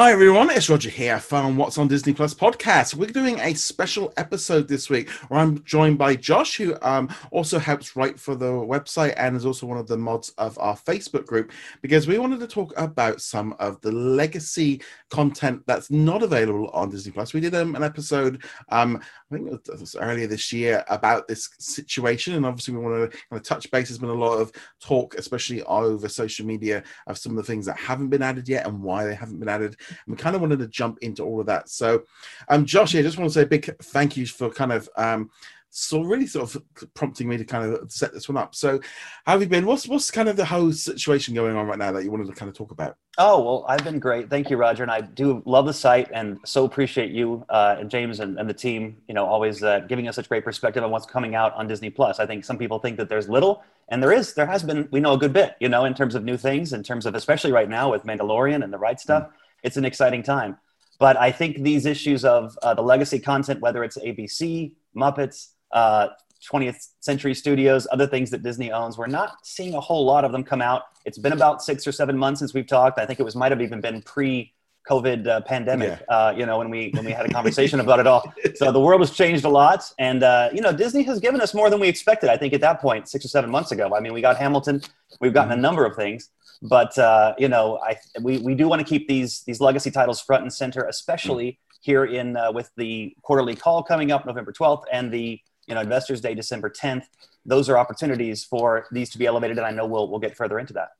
Hi everyone, it's Roger here from What's on Disney Plus podcast. We're doing a special episode this week where I'm joined by Josh, who um, also helps write for the website and is also one of the mods of our Facebook group, because we wanted to talk about some of the legacy content that's not available on Disney Plus. We did um, an episode, um, I think it was earlier this year, about this situation, and obviously we want to kind of touch base. There's been a lot of talk, especially over social media, of some of the things that haven't been added yet and why they haven't been added. And we kind of wanted to jump into all of that. So, um, Josh, I just want to say a big thank you for kind of um, so really sort of prompting me to kind of set this one up. So, how have you been? What's what's kind of the whole situation going on right now that you wanted to kind of talk about? Oh well, I've been great. Thank you, Roger, and I do love the site and so appreciate you uh, and James and, and, the team. You know, always uh, giving us such great perspective on what's coming out on Disney Plus. I think some people think that there's little, and there is. There has been. We know a good bit. You know, in terms of new things, in terms of especially right now with Mandalorian and the right stuff. Mm it's an exciting time. But I think these issues of uh, the legacy content, whether it's ABC, Muppets, uh, 20th Century Studios, other things that Disney owns, we're not seeing a whole lot of them come out. It's been about six or seven months since we've talked. I think it was might have even been pre COVID uh, pandemic, yeah. uh, you know, when we when we had a conversation about it all. So the world has changed a lot, and uh, you know, Disney has given us more than we expected. I think at that point, six or seven months ago. I mean, we got Hamilton, we've gotten a mm-hmm. number of things, but uh, you know, I we, we do want to keep these these legacy titles front and center, especially here in uh, with the quarterly call coming up November twelfth and the you know Investors Day December tenth. Those are opportunities for these to be elevated, and I know we'll we'll get further into that.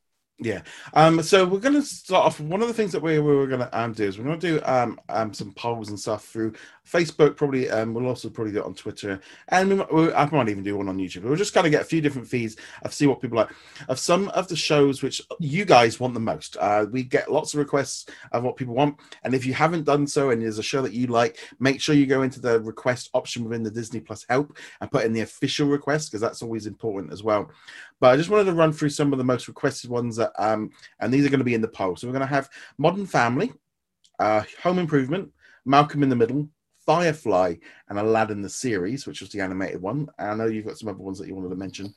Yeah. Um, so we're going to start off. One of the things that we, we were going to um, do is we're going to do um, um, some polls and stuff through Facebook. Probably um, we'll also probably do it on Twitter, and we we, I might even do one on YouTube. We'll just kind of get a few different feeds of see what people like of some of the shows which you guys want the most. Uh, we get lots of requests of what people want, and if you haven't done so, and there's a show that you like, make sure you go into the request option within the Disney Plus help and put in the official request because that's always important as well. But I just wanted to run through some of the most requested ones that, um, and these are going to be in the poll. So we're going to have Modern Family, uh, Home Improvement, Malcolm in the Middle, Firefly, and Aladdin the series, which was the animated one. I know you've got some other ones that you wanted to mention.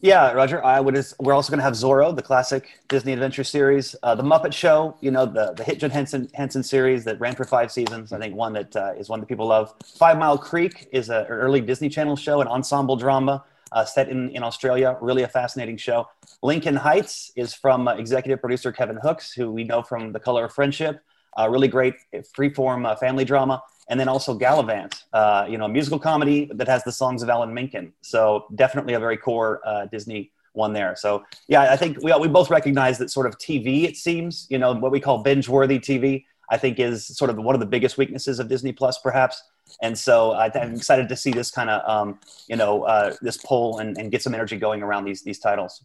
Yeah, Roger. I would. We're also going to have Zorro, the classic Disney adventure series, uh, the Muppet Show. You know, the the hit Jim Henson Henson series that ran for five seasons. I think one that uh, is one that people love. Five Mile Creek is a, an early Disney Channel show, an ensemble drama uh, set in, in Australia. Really a fascinating show. Lincoln Heights is from uh, executive producer Kevin Hooks, who we know from The Color of Friendship. Uh, really great freeform uh, family drama. And then also Galavant, uh, you know, a musical comedy that has the songs of Alan Menken. So definitely a very core uh, Disney one there. So yeah, I think we, we both recognize that sort of TV, it seems, you know, what we call binge-worthy TV, I think is sort of one of the biggest weaknesses of Disney Plus, perhaps. And so I, am excited to see this kind of, um, you know, uh, this poll and, and get some energy going around these these titles.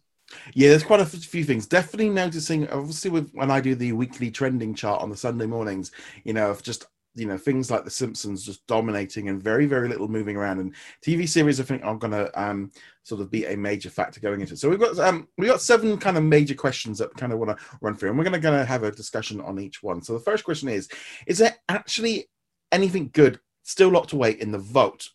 Yeah, there's quite a few things. Definitely noticing, obviously, with when I do the weekly trending chart on the Sunday mornings, you know, of just you know things like The Simpsons just dominating and very very little moving around. And TV series, I think, are going to um, sort of be a major factor going into it. So we've got um, we got seven kind of major questions that kind of want to run through, and we're going to have a discussion on each one. So the first question is: Is there actually anything good still locked away in the vote.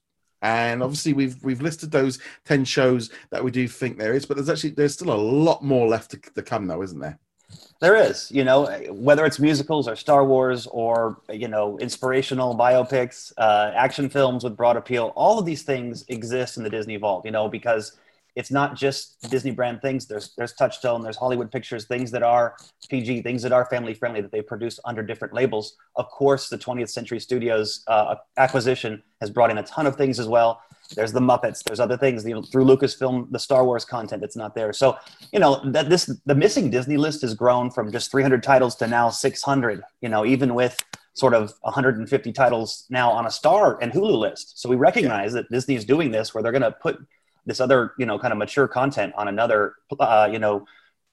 And obviously, we've we've listed those ten shows that we do think there is, but there's actually there's still a lot more left to, to come, though, isn't there? There is, you know, whether it's musicals or Star Wars or you know inspirational biopics, uh, action films with broad appeal. All of these things exist in the Disney Vault, you know, because it's not just Disney brand things. There's there's Touchstone, there's Hollywood Pictures, things that are PG, things that are family friendly that they produce under different labels. Of course, the 20th Century Studios uh, acquisition has brought in a ton of things as well. There's the Muppets. There's other things you know, through Lucasfilm, the Star Wars content that's not there. So you know that this the missing Disney list has grown from just 300 titles to now 600. You know, even with sort of 150 titles now on a Star and Hulu list. So we recognize that Disney is doing this where they're going to put this other you know kind of mature content on another uh, you know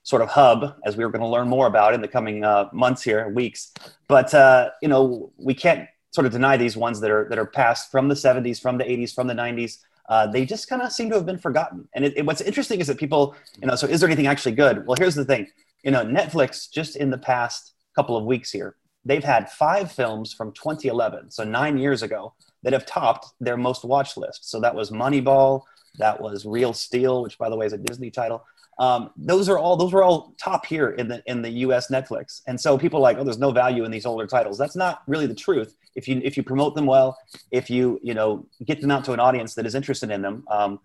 sort of hub as we are going to learn more about in the coming uh, months here weeks but uh, you know we can't sort of deny these ones that are that are passed from the 70s from the 80s from the 90s uh, they just kind of seem to have been forgotten. And it, it, what's interesting is that people you know so is there anything actually good? Well here's the thing. You know netflix just in the past couple of weeks here they've had five films from 2011 so nine years ago that have topped their most watched list. So that was moneyball that was Real Steel, which by the way is a Disney title. Um, those are all those were all top here in the in the U.S. Netflix, and so people are like, oh, there's no value in these older titles. That's not really the truth. If you if you promote them well, if you you know get them out to an audience that is interested in them, um,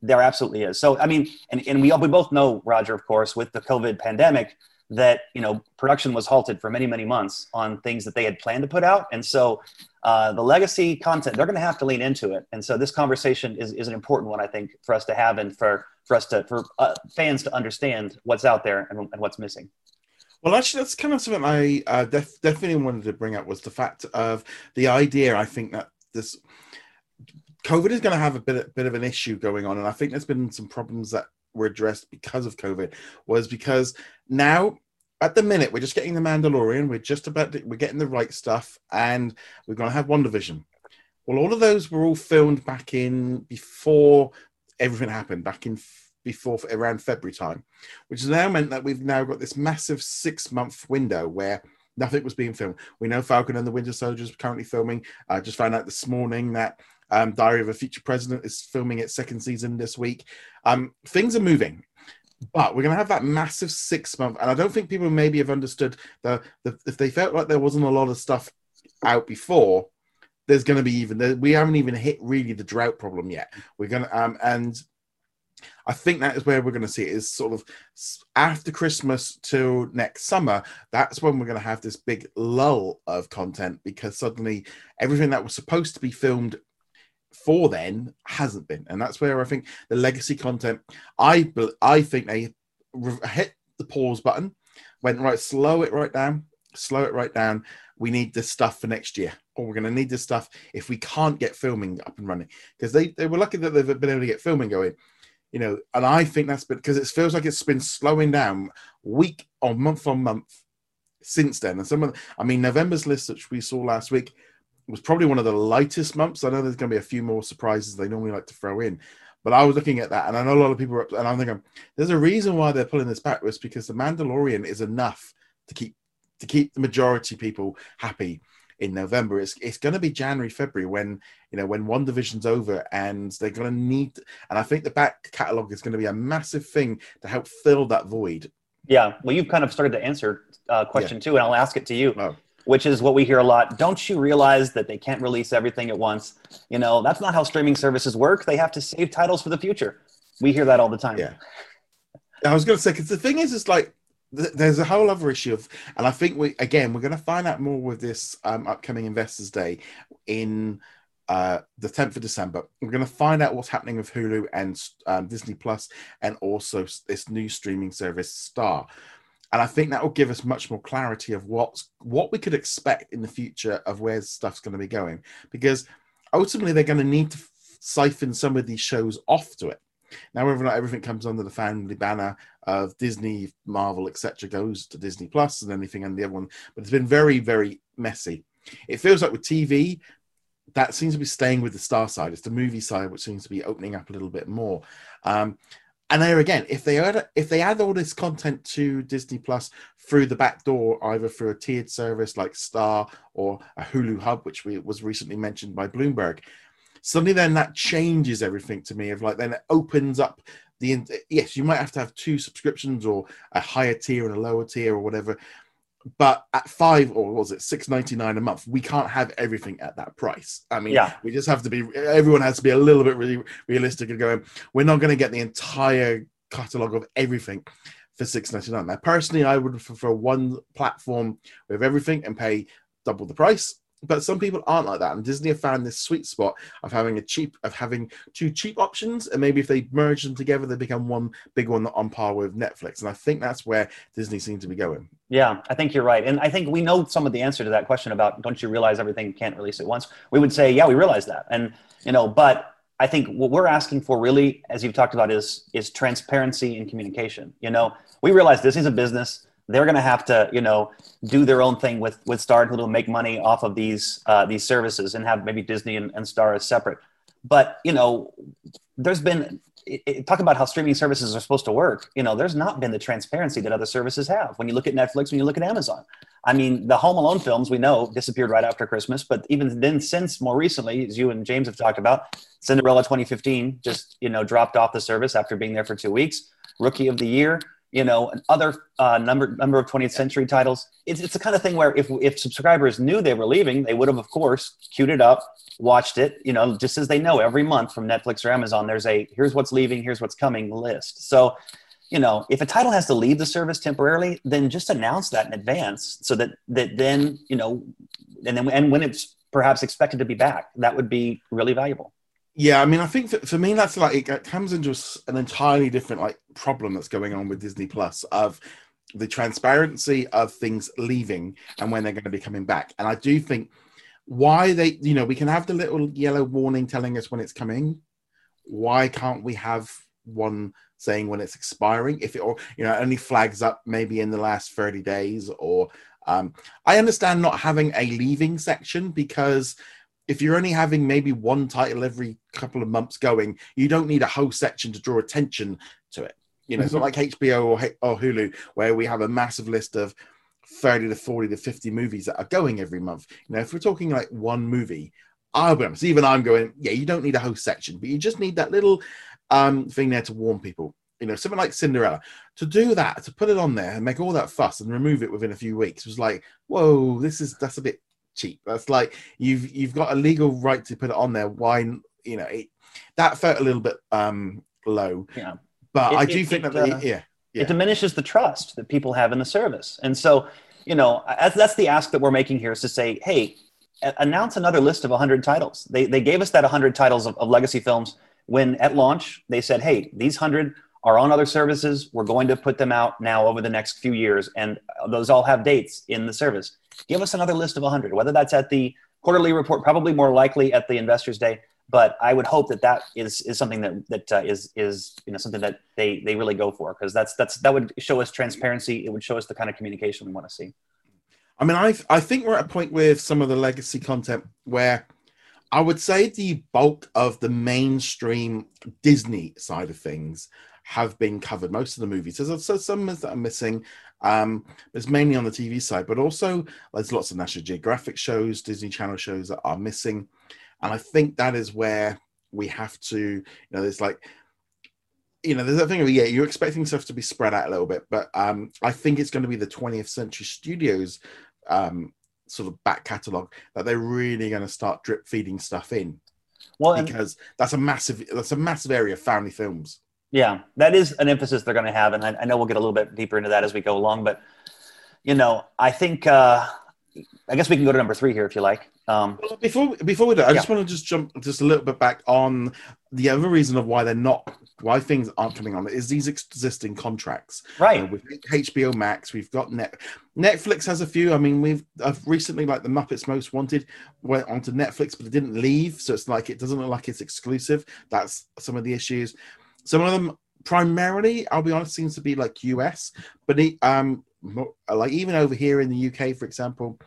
there absolutely is. So I mean, and, and we we both know Roger, of course, with the COVID pandemic, that you know production was halted for many many months on things that they had planned to put out, and so uh, the legacy content they're going to have to lean into it. And so this conversation is is an important one, I think, for us to have and for for us to for uh, fans to understand what's out there and, and, what's missing. Well, actually, that's kind of something I uh, def- definitely wanted to bring up was the fact of the idea. I think that this COVID is going to have a bit bit of an issue going on, and I think there's been some problems that were addressed because of COVID. Was because now at the minute we're just getting the Mandalorian, we're just about to, we're getting the right stuff, and we're going to have WandaVision. Well, all of those were all filmed back in before everything happened back in before around February time, which has now meant that we've now got this massive six month window where nothing was being filmed. We know Falcon and the Winter Soldier is currently filming. I just found out this morning that um, Diary of a Future President is filming its second season this week. Um, things are moving. But we're going to have that massive six month, and I don't think people maybe have understood the, the if they felt like there wasn't a lot of stuff out before, there's going to be even we haven't even hit really the drought problem yet. We're going to um and I think that is where we're going to see it is sort of after Christmas till next summer. That's when we're going to have this big lull of content because suddenly everything that was supposed to be filmed for then hasn't been, and that's where I think the legacy content. I I think they hit the pause button, went right, slow it right down, slow it right down. We need this stuff for next year, or we're going to need this stuff if we can't get filming up and running because they, they were lucky that they've been able to get filming going you know, and I think that's because it feels like it's been slowing down week on month on month since then. And some of, the, I mean, November's list, which we saw last week, was probably one of the lightest months. I know there's going to be a few more surprises they normally like to throw in, but I was looking at that, and I know a lot of people are, and I'm thinking there's a reason why they're pulling this back was because the Mandalorian is enough to keep to keep the majority people happy in November. It's it's going to be January, February when you know when WandaVision's over, and they're going to need. And I think the back catalog is going to be a massive thing to help fill that void. Yeah, well, you've kind of started to answer uh, question yeah. two, and I'll ask it to you. Oh. Which is what we hear a lot. Don't you realize that they can't release everything at once? You know, that's not how streaming services work. They have to save titles for the future. We hear that all the time. Yeah. I was going to say, because the thing is, it's like there's a whole other issue of, and I think we again we're going to find out more with this um, upcoming Investors Day in uh, the 10th of December. We're going to find out what's happening with Hulu and um, Disney Plus, and also this new streaming service Star. And I think that will give us much more clarity of what's what we could expect in the future of where stuff's going to be going, because ultimately they're going to need to siphon some of these shows off to it. Now, whether or not everything comes under the family banner of Disney, Marvel, etc., goes to Disney Plus and anything and the other one, but it's been very, very messy. It feels like with TV, that seems to be staying with the star side. It's the movie side which seems to be opening up a little bit more. Um, and there again, if they add if they add all this content to Disney Plus through the back door, either through a tiered service like Star or a Hulu Hub, which we, was recently mentioned by Bloomberg, suddenly then that changes everything to me. Of like then it opens up the yes, you might have to have two subscriptions or a higher tier and a lower tier or whatever, but at five or was it six ninety nine a month, we can't have everything at that price. I mean, yeah. we just have to be. Everyone has to be a little bit really realistic and going. We're not going to get the entire catalog of everything for six ninety nine. Now, personally, I would prefer one platform with everything and pay double the price but some people aren't like that and disney have found this sweet spot of having a cheap of having two cheap options and maybe if they merge them together they become one big one on par with netflix and i think that's where disney seems to be going. Yeah i think you're right and i think we know some of the answer to that question about don't you realize everything can't release at once? We would say yeah we realize that and you know but i think what we're asking for really as you've talked about is is transparency and communication you know? We realize this is a business they're going to have to you know do their own thing with with Star to make money off of these uh, these services and have maybe Disney and, and Star as separate. But you know, there's been it, it, talk about how streaming services are supposed to work. You know, there's not been the transparency that other services have. When you look at Netflix, when you look at Amazon, I mean, the Home Alone films we know disappeared right after Christmas, but even then, since more recently, as you and James have talked about, Cinderella 2015 just you know dropped off the service after being there for two weeks. Rookie of the Year, you know, other uh, number number of 20th century titles. It's, it's the kind of thing where if if subscribers knew they were leaving, they would have, of course, queued it up, watched it. You know, just as they know every month from Netflix or Amazon, there's a here's what's leaving, here's what's coming list. So, you know, if a title has to leave the service temporarily, then just announce that in advance, so that that then you know, and then and when it's perhaps expected to be back, that would be really valuable. Yeah, I mean, I think for, for me that's like it comes into an entirely different like problem that's going on with Disney Plus of the transparency of things leaving and when they're going to be coming back. And I do think why they, you know, we can have the little yellow warning telling us when it's coming. Why can't we have one saying when it's expiring? If it or you know only flags up maybe in the last thirty days, or um, I understand not having a leaving section because if you're only having maybe one title every couple of months going, you don't need a whole section to draw attention to it. You know, mm-hmm. it's not mm-hmm. like HBO or, or Hulu where we have a massive list of 30 to 40 to 50 movies that are going every month. You know, if we're talking like one movie, I'll be honest, even I'm going, yeah, you don't need a whole section, but you just need that little um, thing there to warn people. You know, something like Cinderella. To do that, to put it on there and make all that fuss and remove it within a few weeks was like, whoa, this is that's a bit cheap. That's like you've you've got a legal right to put it on there. Why you know it, that felt a little bit um low. Yeah, but it, I do it, think that they, uh, yeah, yeah, it diminishes the trust that people have in the service, and so you know as, that's the ask that we're making here is to say, hey, announce another list of 100 titles. They they gave us that 100 titles of, of legacy films when at launch they said, hey, these 100 are on other services. We're going to put them out now over the next few years, and those all have dates in the service. Give us another list of 100, whether that's at the quarterly report, probably more likely at the Investors Day. But I would hope that that is, is something that that uh, is is you know something that they they really go for because that's that's that would show us transparency. It would show us the kind of communication we want to see. I mean, I I think we're at a point with some of the legacy content where I would say the bulk of the mainstream Disney side of things have been covered. Most of the movies. There's, there's some that are missing. Um, it's mainly on the TV side, but also there's lots of National Geographic shows, Disney Channel shows that are missing. And I think that is where we have to, you know, there's like, you know, there's that thing of, yeah, you're expecting stuff to be spread out a little bit, but um, I think it's going to be the 20th Century Studios um, sort of back catalogue that they're really going to start drip feeding stuff in. Well, because that's a massive, that's a massive area of family films. Yeah, that is an emphasis they're going to have, and I, I, know we'll get a little bit deeper into that as we go along. But you know, I think uh, I guess we can go to number three here if you like. Um, well, before before we do, I yeah. just want to just jump just a little bit back on the other reason of why they're not why things aren't coming on is these existing contracts. Right. Uh, with HBO Max, we've got Net Netflix has a few. I mean, we've I've recently like the Muppets Most Wanted went onto Netflix, but it didn't leave, so it's like it doesn't look like it's exclusive. That's some of the issues. Some of them primarily, I'll be honest, seems to be like US, but um, like even over here in the UK, for example,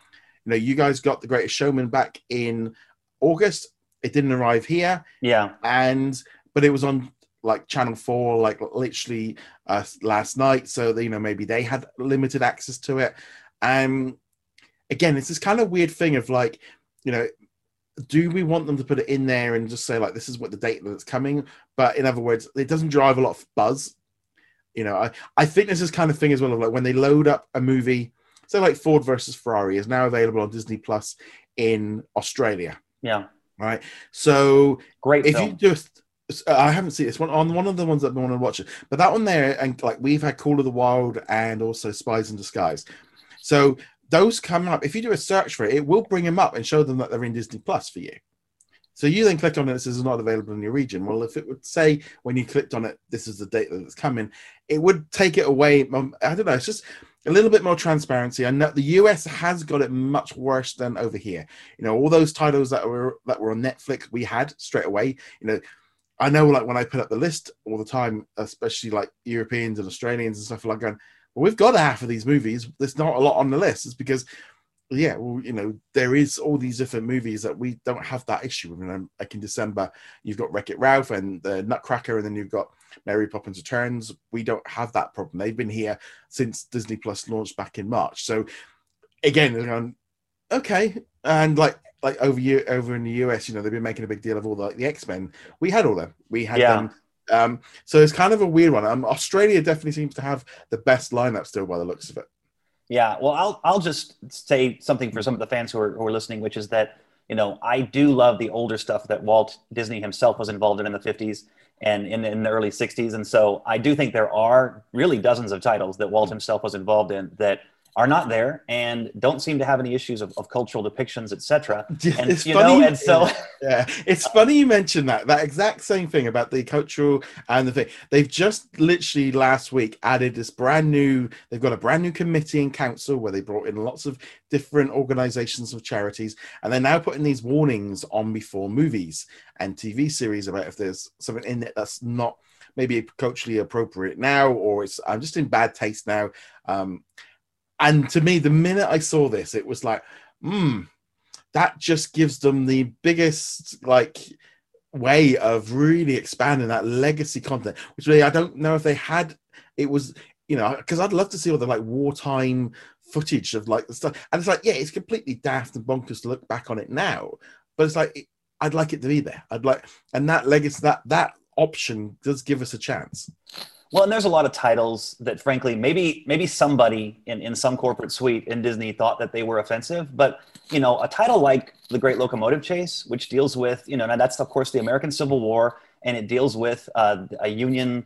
you know, you guys got the Greatest Showman back in August. It didn't arrive here. Yeah, and but it was on like Channel Four, like literally uh, last night. So you know, maybe they had limited access to it. Um, again, it's this kind of weird thing of like, you know, do we want them to put it in there and just say like this is what the date that's coming? But in other words it doesn't drive a lot of buzz. You know i i think this is kind of thing as well of like when they load up a movie so like ford versus ferrari is now available on disney plus in australia. Yeah. Right? So great if film. you just I haven't seen this one on one of the ones that I want to watch it, but that one there, and like we've had Call of the Wild and also Spies in Disguise. So those come up. If you do a search for it, it will bring them up and show them that they're in Disney Plus for you. So you then click on it, says it's not available in your region. Well, if it would say when you clicked on it, this is the date that it's coming, it would take it away. Um, I don't know. It's just a little bit more transparency. I know the US has got it much worse than over here. You know, all those titles that were that were on Netflix, we had straight away. You know, I know like when I put up the list all the time, especially like Europeans and Australians and stuff like that well, we've got half of these movies. There's not a lot on the list. It's because, yeah, well, you know, there is all these different movies that we don't have that issue with. And like in December, you've got Wreck It Ralph and the Nutcracker, and then you've got Mary Poppins Returns. We don't have that problem. They've been here since Disney Plus launched back in March. So again, going, okay, and like like over you over in the US, you know, they've been making a big deal of all the, like, the X Men. We had all them. We had yeah. them Um, so it's kind of a weird one. Um, Australia definitely seems to have the best lineup still, by the looks of it. Yeah, well, I'll I'll just say something for some of the fans who are who are listening, which is that you know I do love the older stuff that Walt Disney himself was involved in in the '50s and in, in the early 60s. And so I do think there are really dozens of titles that Walt himself was involved in that are not there and don't seem to have any issues of, of cultural depictions, etc. And it's you funny, know, and so yeah, it's funny you mentioned that that exact same thing about the cultural and the thing. They've just literally last week added this brand new. They've got a brand new committee and council where they brought in lots of different organizations of charities, and they're now putting these warnings on before movies and TV series about if there's something in it that's not maybe culturally appropriate now, or it's I'm just in bad taste now. Um, and to me, the minute I saw this, it was like, hmm, that just gives them the biggest like way of really expanding that legacy content, which really I don't know if they had. It was, you know, because I'd love to see all the like wartime footage of like the stuff, and it's like, yeah, it's completely daft and bonkers to look back on it now, but it's like I'd like it to be there. I'd like, and that legacy, that that option does give us a chance. Well, and there's a lot of titles that, frankly, maybe maybe somebody in, in some corporate suite in Disney thought that they were offensive. But you know, a title like The Great Locomotive Chase, which deals with you know, now that's of course the American Civil War, and it deals with uh, a Union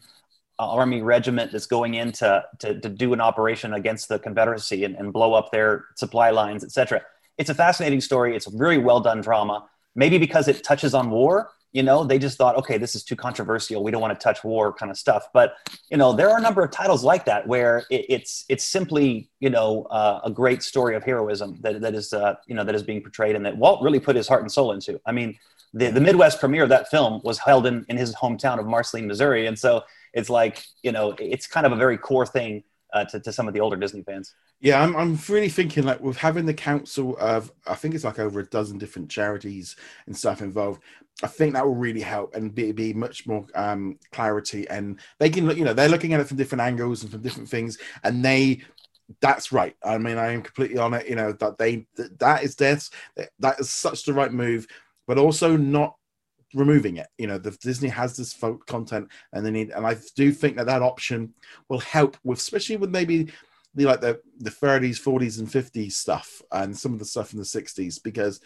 Army regiment that's going in to, to, to do an operation against the Confederacy and, and blow up their supply lines, etc. It's a fascinating story. It's a very well done drama. Maybe because it touches on war, you know they just thought okay this is too controversial. We don't want to touch war kind of stuff. But you know there are a number of titles like that where it, it's it's simply you know uh, a great story of heroism that, that is uh, you know that is being portrayed and that walt really put his heart and soul into. I mean the, the midwest premiere of that film was held in, in his hometown of marceline missouri. And so it's like you know it's kind of a very core thing uh, to, to some of the older disney fans yeah, I'm, I'm really thinking like with having the council of I think it's like over a dozen different charities and stuff involved. I think that will really help and be, be much more um, clarity. And they can look, you know, they're looking at it from different angles and from different things, and they. That's right. I mean, I am completely on it. You know that they that, that is this that is such the right move, but also not removing it. You know, the Disney has this folk content, and they need, and I do think that that option will help with, especially with maybe the like the the 30s, 40s, and 50s stuff, and some of the stuff in the 60s, because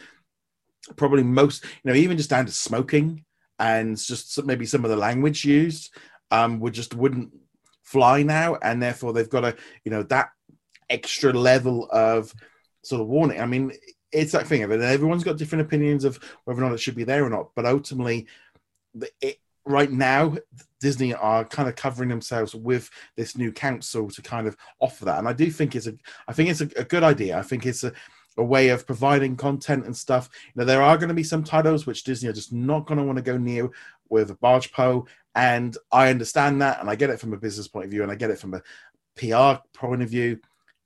probably most, you know, even just down to smoking and just maybe some of the language used um, would just wouldn't fly now, and therefore they've got a, you know, that extra level of sort of warning. I mean, it's that thing of it. Everyone's got different opinions of whether or not it should be there or not, but ultimately, it, right now disney are kind of covering themselves with this new council to kind of offer that and i do think it's a i think it's a, a good idea i think it's a a way of providing content and stuff. You know, there are going to be some titles which Disney are just not going to want to go near with a barge pole, and I understand that, and I get it from a business point of view, and I get it from a PR point of view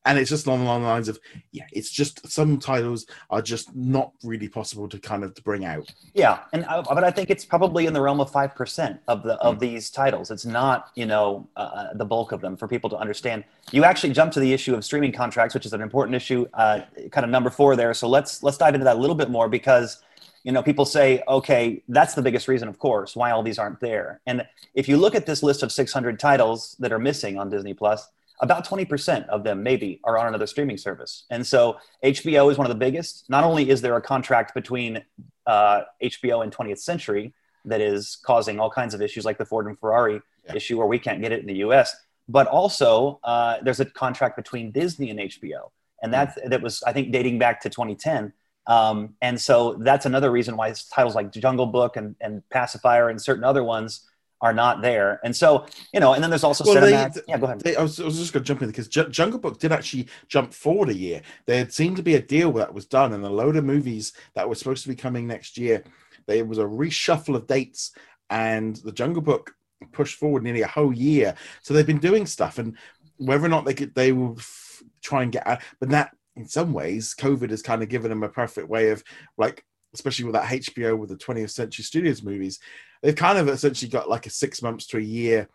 and it's just along the lines of yeah it's just some titles are just not really possible to kind of to bring out. Yeah and I, uh, but i think it's probably in the realm of 5% of the of mm. these titles. It's not you know uh, uh, the bulk of them for people to understand. You actually jump to the issue of streaming contracts which is an important issue uh, kind of number four there. So let's let's dive into that a little bit more because you know people say okay that's the biggest reason of course why all these aren't there. And if you look at this list of 600 titles that are missing on disney plus about 20% of them maybe are on another streaming service. And so HBO is one of the biggest. Not only is there a contract between uh, HBO and 20th Century that is causing all kinds of issues like the Ford and Ferrari yeah. issue where we can't get it in the US, but also uh, there's a contract between Disney and HBO. And that, that was, I think, dating back to 2010. Um, and so that's another reason why titles like Jungle Book and, and Pacifier and certain other ones are not there. And so, you know, and then there's also well, cinematic. They, yeah, go ahead. They, I, was, I was just going to jump in because J- Jungle Book did actually jump forward a year. There seemed to be a deal that was done, and a load of movies that were supposed to be coming next year. There was a reshuffle of dates, and the Jungle Book pushed forward nearly a whole year. So they've been doing stuff, and whether or not they could, they will f- try and get out. But that, in some ways, COVID has kind of given them a perfect way of like especially with that HBO with the 20th Century Studios movies, they've kind of essentially got like a six months to a year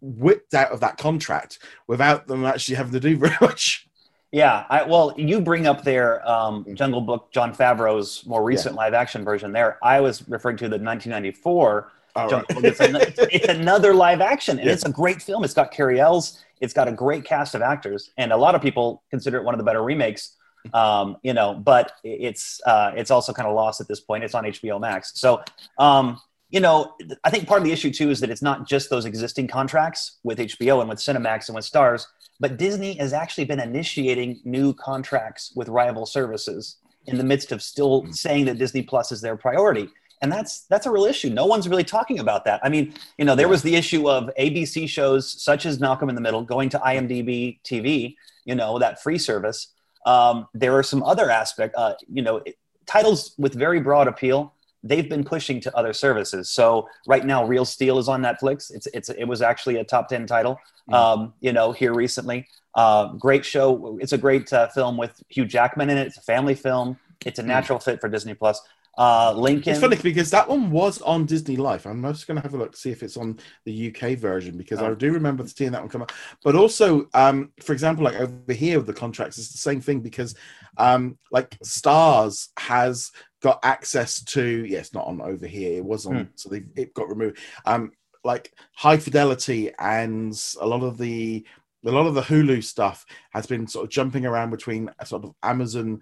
whipped out of that contract without them actually having to do very much. Yeah, I, well, you bring up their um, Jungle Book, Jon Favreau's more recent yeah. live action version. There, I was referring to the 1994 Right. It's, an, it's, another live action, and it's a great film. It's got Cary Elwes. It's got a great cast of actors, and a lot of people consider it one of the better remakes. Um, you know, but it's uh, it's also kind of lost at this point. It's on HBO Max, so um, you know, I think part of the issue too is that it's not just those existing contracts with HBO and with Cinemax and with Starz, but Disney has actually been initiating new contracts with rival services in the midst of still hmm. saying that Disney Plus is their priority. And that's that's a real issue. No one's really talking about that. I mean, you know, there was the issue of ABC shows such as Malcolm in the Middle going to IMDb TV, you know, that free service. Um, there are some other aspect, uh, you know, titles with very broad appeal. They've been pushing to other services. So right now, Real Steel is on Netflix. It's it's it was actually a top ten title, mm-hmm. um, you know, here recently. Uh, great show. It's a great uh, film with Hugh Jackman in it. It's a family film. It's a hmm. natural mm. fit for Disney Plus. Uh, Lincoln. It's funny because that one was on Disney Life. I'm just going to have a look to see if it's on the UK version because oh. I do remember seeing that one come up. But also, um, for example, like over here with the contracts, it's the same thing because, um, like Starz has got access to. Yes, yeah, not on over here. It was on, hmm. so they it got removed. Um, like High Fidelity and a lot of the a lot of the Hulu stuff has been sort of jumping around between a sort of Amazon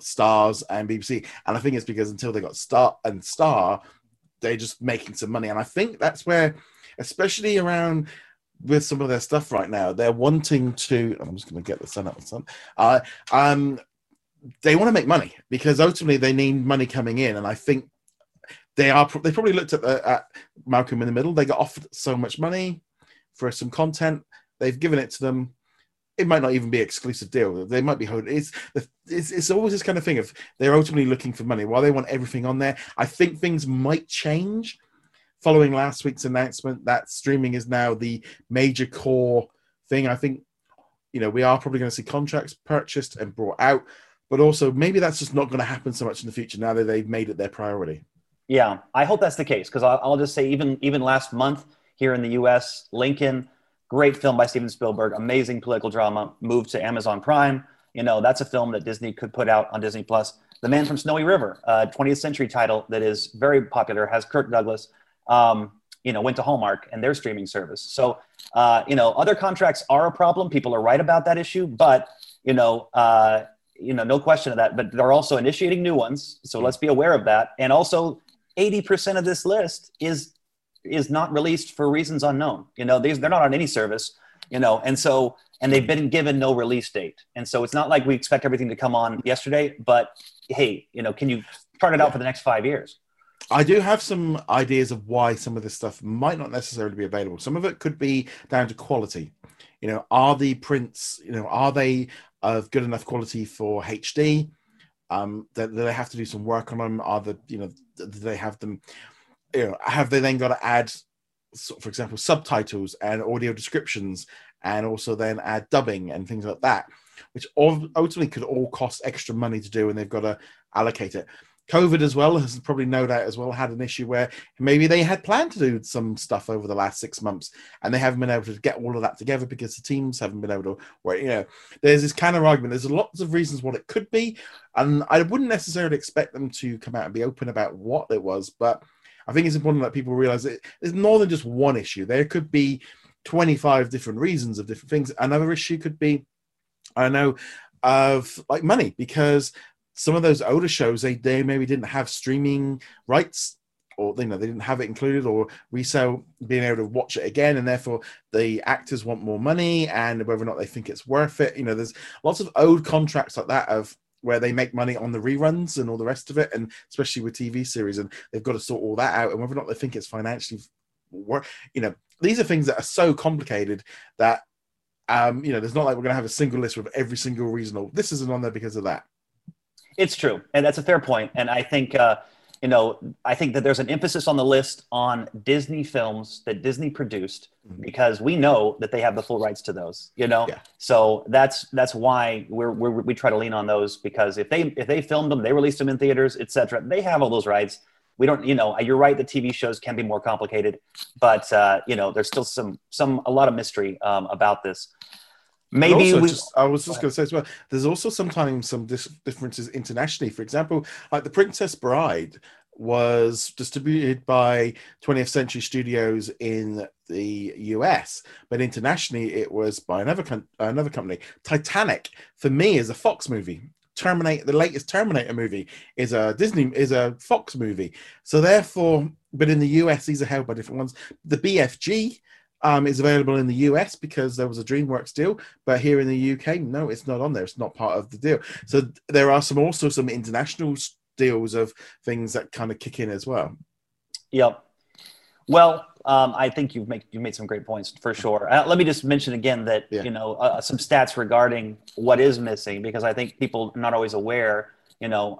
Starz and BBC. And I think it's because until they got Star and Star, they're just making some money. And I think that's where, especially around with some of their stuff right now, they're wanting to. I'm just going to get the sun up. Sun. Uh, um, they want to make money because ultimately they need money coming in, and I think they are. They probably looked at, the, at Malcolm in the Middle. They got offered so much money for some content. They've given it to them it might not even be an exclusive deal. They might be holding. It's, it's it's always this kind of thing of they're ultimately looking for money. While they want everything on there, I think things might change following last week's announcement that streaming is now the major core thing. I think you know we are probably going to see contracts purchased and brought out, but also maybe that's just not going to happen so much in the future now that they've made it their priority. Yeah, I hope that's the case because I'll, I'll just say even even last month here in the U.S., Lincoln Great film by Steven Spielberg, amazing political drama, moved to Amazon Prime. You know, that's a film that Disney could put out on Disney Plus. The Man from Snowy River, a 20th century title that is very popular, has Kirk Douglas. Um, you know, went to Hallmark and their streaming service. So, uh, you know, other contracts are a problem. People are right about that issue, but you know, uh, you know, no question of that. But they're also initiating new ones, so let's be aware of that. And also, 80% of this list is is not released for reasons unknown. You know, these they're not on any service. You know, and so and they've been given no release date, and so it's not like we expect everything to come on yesterday. But hey, you know, can you chart it out for the next five years? I do have some ideas of why some of this stuff might not necessarily be available. Some of it could be down to quality. You know, are the prints, you know, are they of good enough quality for HD? Um, that they have to do some work on them? Are the, you know, do they have them you know, have they then got to add, for example, subtitles and audio descriptions, and also then add dubbing and things like that, which ultimately could all cost extra money to do, and they've got to allocate it. COVID as well has probably no doubt as well had an issue where maybe they had planned to do some stuff over the last six months and they haven't been able to get all of that together because the teams haven't been able to work. You know, there's this kind of argument. There's lots of reasons what it could be, and I wouldn't necessarily expect them to come out and be open about what it was, but I think it's important that people realize that more than just one issue. There could be 25 different reasons of different things. Another issue could be, I know, of like money because some of those older shows they, they maybe didn't have streaming rights or you know they didn't have it included or resale being able to watch it again and therefore the actors want more money and whether or not they think it's worth it you know there's lots of old contracts like that of where they make money on the reruns and all the rest of it, and especially with TV series, and they've got to sort all that out, and whether or not they think it's financially work, you know, these are things that are so complicated that, um, you know, there's not like we're going to have a single list with every single reason. Or this isn't on there because of that. It's true, and that's a fair point. and I think. Uh, you know, I think that there's an emphasis on the list on Disney films that Disney produced mm-hmm. because we know that they have the full rights to those. You know, yeah. so that's that's why we're, we're, we try to lean on those because if they if they filmed them, they released them in theaters, etc. They have all those rights. We don't, you know, you're right. The TV shows can be more complicated, but uh, you know, there's still some some a lot of mystery um, about this. Maybe we, just, I was just going to say as well. There's also sometimes some dis- differences internationally. For example, like the Princess Bride was distributed by 20th Century Studios in the US, but internationally it was by another com- another company. Titanic for me is a Fox movie. Terminator, the latest Terminator movie is a Disney is a Fox movie. So therefore, but in the US these are held by different ones. The BFG um, is available in the US because there was a DreamWorks deal, but here in the UK, no, it's not on there. It's not part of the deal. So there are some also some international deals of things that kind of kick in as well. Yep. Well, um, I think you've made you've made some great points for sure. Uh, let me just mention again that yeah. you know uh, some stats regarding what is missing because I think people are not always aware. You know,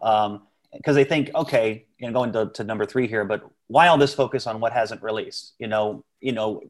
because they think okay, you know, going to, to number three here, but why all this focus on what hasn't released? You know, you know,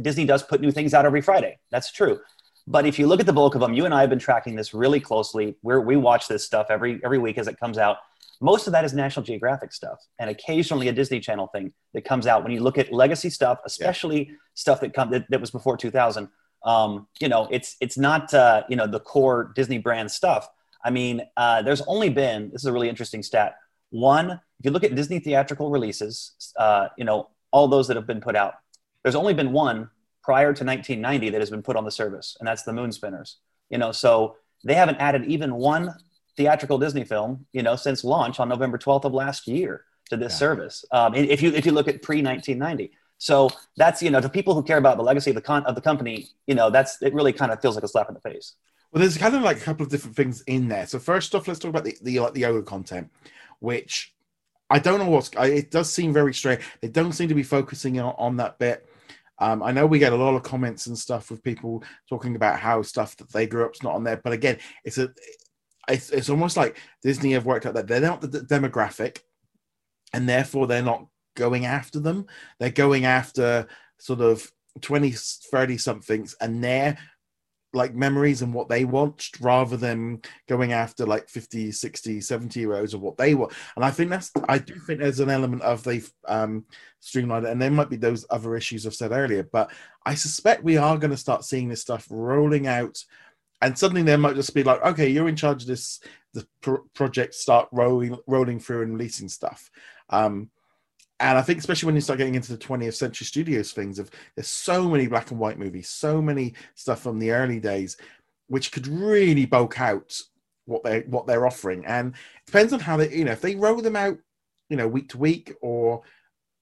Disney does put new things out every Friday. That's true. But if you look at the bulk of them, you and I have been tracking this really closely. Where we watch this stuff every every week as it comes out most of that is National Geographic stuff, and occasionally a Disney Channel thing that comes out. When you look at legacy stuff, especially yeah. stuff that come that, that, was before 2000, um, you know, it's it's not uh, you know the core Disney brand stuff. I mean, uh, there's only been this is a really interesting stat. One, if you look at Disney theatrical releases, uh, you know, all those that have been put out, there's only been one prior to 1990 that has been put on the service, and that's the Moon Spinners. You know, so they haven't added even one theatrical Disney film, you know, since launch on November 12th of last year to this yeah. service. Um, if you if you look at pre 1990, so that's you know to people who care about the legacy of the con- of the company, you know, that's it really kind of feels like a slap in the face. Well, there's kind of like a couple of different things in there. So first off, let's talk about the the, like the yoga content, which I don't know what's. It does seem very strange. They don't seem to be focusing on, on that bit. Um, I know we get a lot of comments and stuff with people talking about how stuff that they grew up's not on there, but again, it's a it's, it's almost like Disney have worked out that they're not the demographic, and therefore they're not going after them. They're going after sort of 20, 30 somethings and their like memories and what they watched rather than going after like 50 60 70 year olds of what they want and i think that's i do think there's an element of they've um streamlined it and there might be those other issues i've said earlier but i suspect we are going to start seeing this stuff rolling out and suddenly they might just be like, okay, you're in charge of this. The pro- project start rolling rolling through and releasing stuff. Um, and I think especially when you start getting into the 20th century studios things of there's so many black and white movies, so many stuff from the early days, which could really bulk out what they what they're offering. And it depends on how they, you know, if they roll them out, you know, week to week or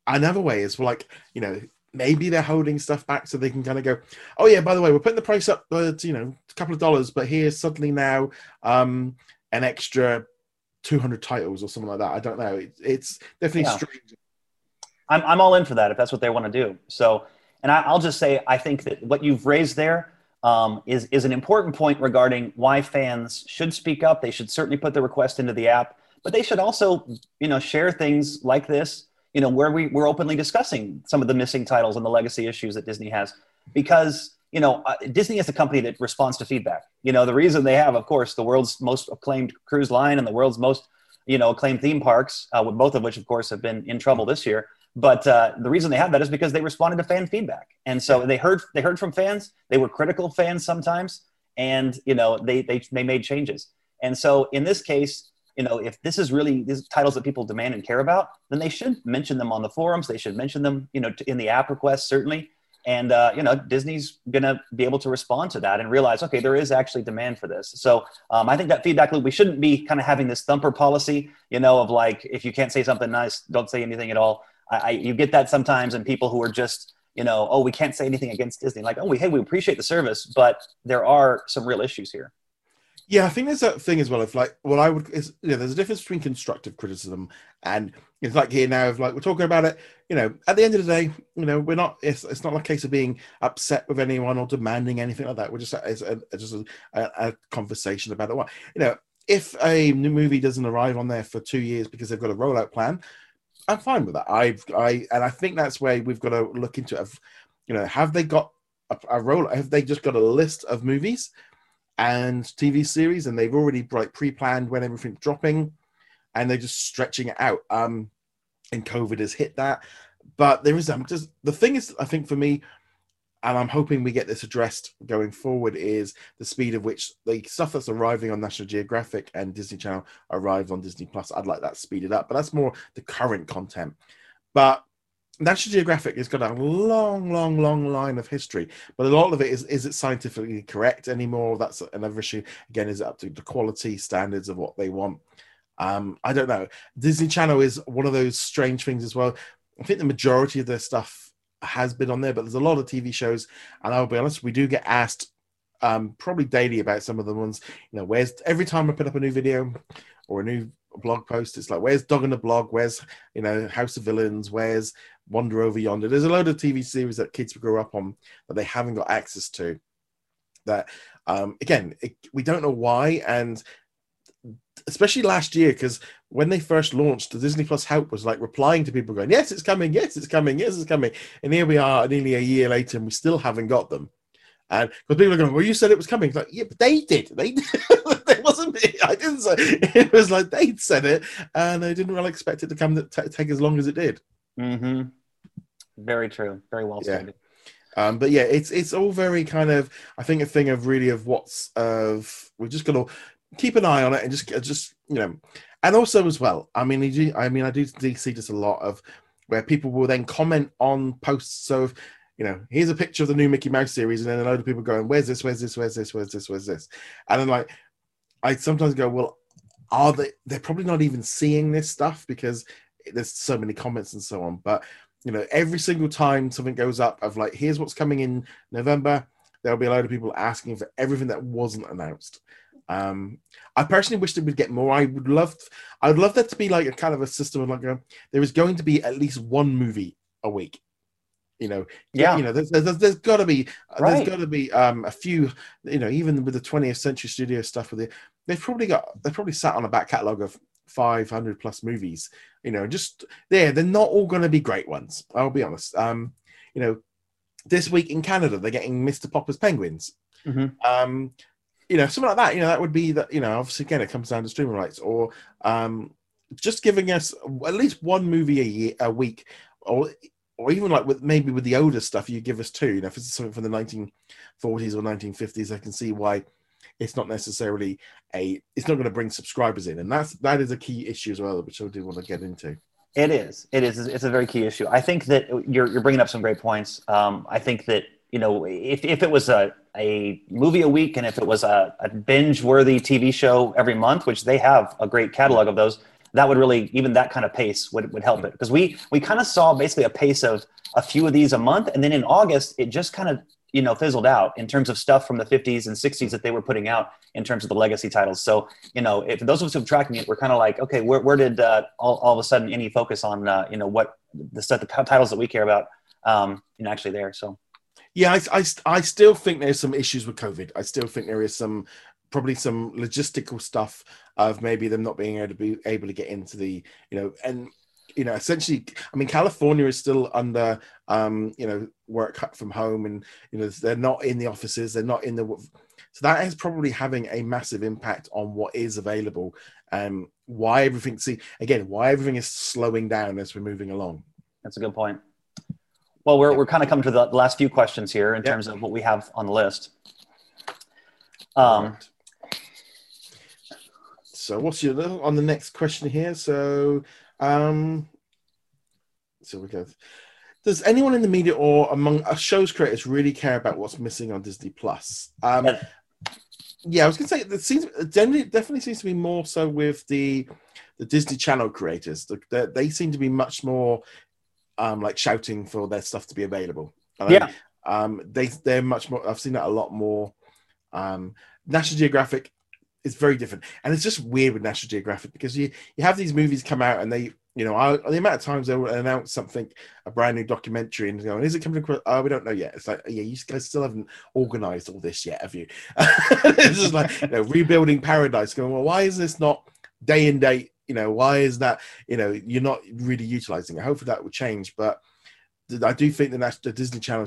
another way is like, you know, maybe they're holding stuff back so they can kind of go, oh yeah, by the way, we're putting the price up, uh, to, you know, a couple of dollars, but here's suddenly now um, an extra 200 titles or something like that. I don't know. It, it's definitely yeah. strange. I'm, I'm all in for that if that's what they want to do. So, and I, will just say, I think that what you've raised there um, is is an important point regarding why fans should speak up. They should certainly put the request into the app, but they should also, you know, share things like this you know, where we, we're openly discussing some of the missing titles and the legacy issues that Disney has. Because, you know, uh, Disney is a company that responds to feedback. You know, the reason they have, of course, the world's most acclaimed cruise line and the world's most, you know, acclaimed theme parks, uh, both of which, of course, have been in trouble this year. But uh, the reason they have that is because they responded to fan feedback, and so they heard they heard from fans. They were critical fans sometimes, and you know they they they made changes. And so in this case, you know, if this is really these titles that people demand and care about, then they should mention them on the forums. They should mention them, you know, in the app requests certainly. And uh, you know, Disney's gonna be able to respond to that and realize, okay, there is actually demand for this. So um, I think that feedback loop. We shouldn't be kind of having this thumper policy, you know, of like if you can't say something nice, don't say anything at all. I, I you get that sometimes, and people who are just you know, oh, we can't say anything against Disney. Like, oh, we hey, we appreciate the service, but there are some real issues here. Yeah, I think there's that thing as well. If like, what I would is, you know, there's a difference between constructive criticism and it's like here now of like we're talking about it. You know, at the end of the day, you know, we're not. It's, it's not a case of being upset with anyone or demanding anything like that. We're just it's a, it's just a, a, conversation about it. What you know, if a new movie doesn't arrive on there for two years because they've got a rollout plan, I'm fine with that. I've I and I think that's where we've got to look into it. You know, have they got a, a roll? Have they just got a list of movies? and TV series, and they've already like pre-planned when everything's dropping, and they're just stretching it out. Um, and COVID has hit that, but there is um, just the thing is, I think for me, and I'm hoping we get this addressed going forward is the speed of which the stuff that's arriving on National Geographic and Disney Channel arrives on Disney Plus. I'd like that speeded up, but that's more the current content. But National Geographic has got a long, long, long line of history, but a lot of it is is it scientifically correct anymore? That's another issue. Again, is it up to the quality standards of what they want? Um, I don't know. Disney Channel is one of those strange things as well. I think the majority of their stuff has been on there, but there's a lot of TV shows, and I'll be honest, we do get asked um, probably daily about some of the ones. You know, where's every time I put up a new video or a new blog post, it's like, where's Dog in the Blog? Where's you know House of Villains? Where's Wander Over Yonder? There's a load of TV series that kids grew up on that they haven't got access to. That um, again, it, we don't know why, and especially last year because when they first launched the disney plus help was like replying to people going yes it's coming yes it's coming yes it's coming. And here we are nearly a year later and we still haven't got them. And because people are going well you said it was coming. It's like yeah but they did. They did. It wasn't me. I didn't say it was like they said it and i didn't really expect it to come to t- take as long as it did. Mm-hmm. very true. Very well stated um, but yeah, it's it's all very kind of I think a thing of really of what's of we're just gonna keep an eye on it and just uh, just you know, and also as well. I mean, I mean, I do see this a lot of where people will then comment on posts. So, you know, here's a picture of the new Mickey Mouse series, and then a load of people going, "Where's this? Where's this? Where's this? Where's this? Where's this?" And then like, I sometimes go, "Well, are they? They're probably not even seeing this stuff because there's so many comments and so on." But you know, every single time something goes up of like, "Here's what's coming in November," there'll be a load of people asking for everything that wasn't announced. Um, I personally wish they would get more. I would love, I would love that to be like a kind of a system of like a, there is going to be at least one movie a week. You know, yeah. You know, there's there's, there's got to be right. there's got to be um, a few. You know, even with the 20th Century Studio stuff, with it, they've probably got they've probably sat on a back catalog of 500 plus movies. You know, just there, they're not all going to be great ones. I'll be honest. Um, you know, this week in Canada, they're getting Mr. Popper's Penguins. Mm-hmm. Um, you know, something like that. You know, that would be that. You know, obviously, again, it comes down to streaming rights, or um, just giving us at least one movie a year, a week, or or even like with maybe with the older stuff, you give us two. You know, if it's something from the 1940s or 1950s, I can see why it's not necessarily a. It's not going to bring subscribers in, and that's that is a key issue as well, which I do want to get into. It is. It is. It's a very key issue. I think that you're you're bringing up some great points. Um, I think that you know, if, if it was a, a movie a week and if it was a, a binge worthy TV show every month, which they have a great catalog of those, that would really, even that kind of pace would, would help it. Because we, we kind of saw basically a pace of a few of these a month. And then in August, it just kind of, you know, fizzled out in terms of stuff from the 50s and 60s that they were putting out in terms of the legacy titles. So, you know, if those of us who are tracking it, we're kind of like, okay, where, where did uh, all, all of a sudden any focus on, uh, you know, what the stuff, the titles that we care about, um, you know, actually there. So yeah, I, I, I still think there's some issues with COVID. I still think there is some probably some logistical stuff of maybe them not being able to be able to get into the you know and you know essentially i mean california is still under um you know work cut from home and you know they're not in the offices they're not in the so that is probably having a massive impact on what is available um why everything see again why everything is slowing down as we're moving along that's a good point well, we're, we're kind of coming to the last few questions here in yep. terms of what we have on the list. Um, so what's your on the next question here? So, um, so we go. Does anyone in the media or among uh, shows creators really care about what's missing on Disney Plus? Um, yeah. yeah, I was going to say it seems definitely, definitely seems to be more so with the the Disney Channel creators. The, they seem to be much more um, like shouting for their stuff to be available. Yeah. um, they they're much more. I've seen that a lot more. Um, National Geographic is very different, and it's just weird with National Geographic because you you have these movies come out and they. You know, I, the amount of times they will announce something, a brand new documentary, and going, "Is it coming across?" Oh, we don't know yet. It's like, yeah, you guys still haven't organized all this yet, have you? it's just like you know, rebuilding paradise. Going, well, why is this not day and date you know why is that you know you're not really utilizing it hopefully that will change but i do think the, the disney channel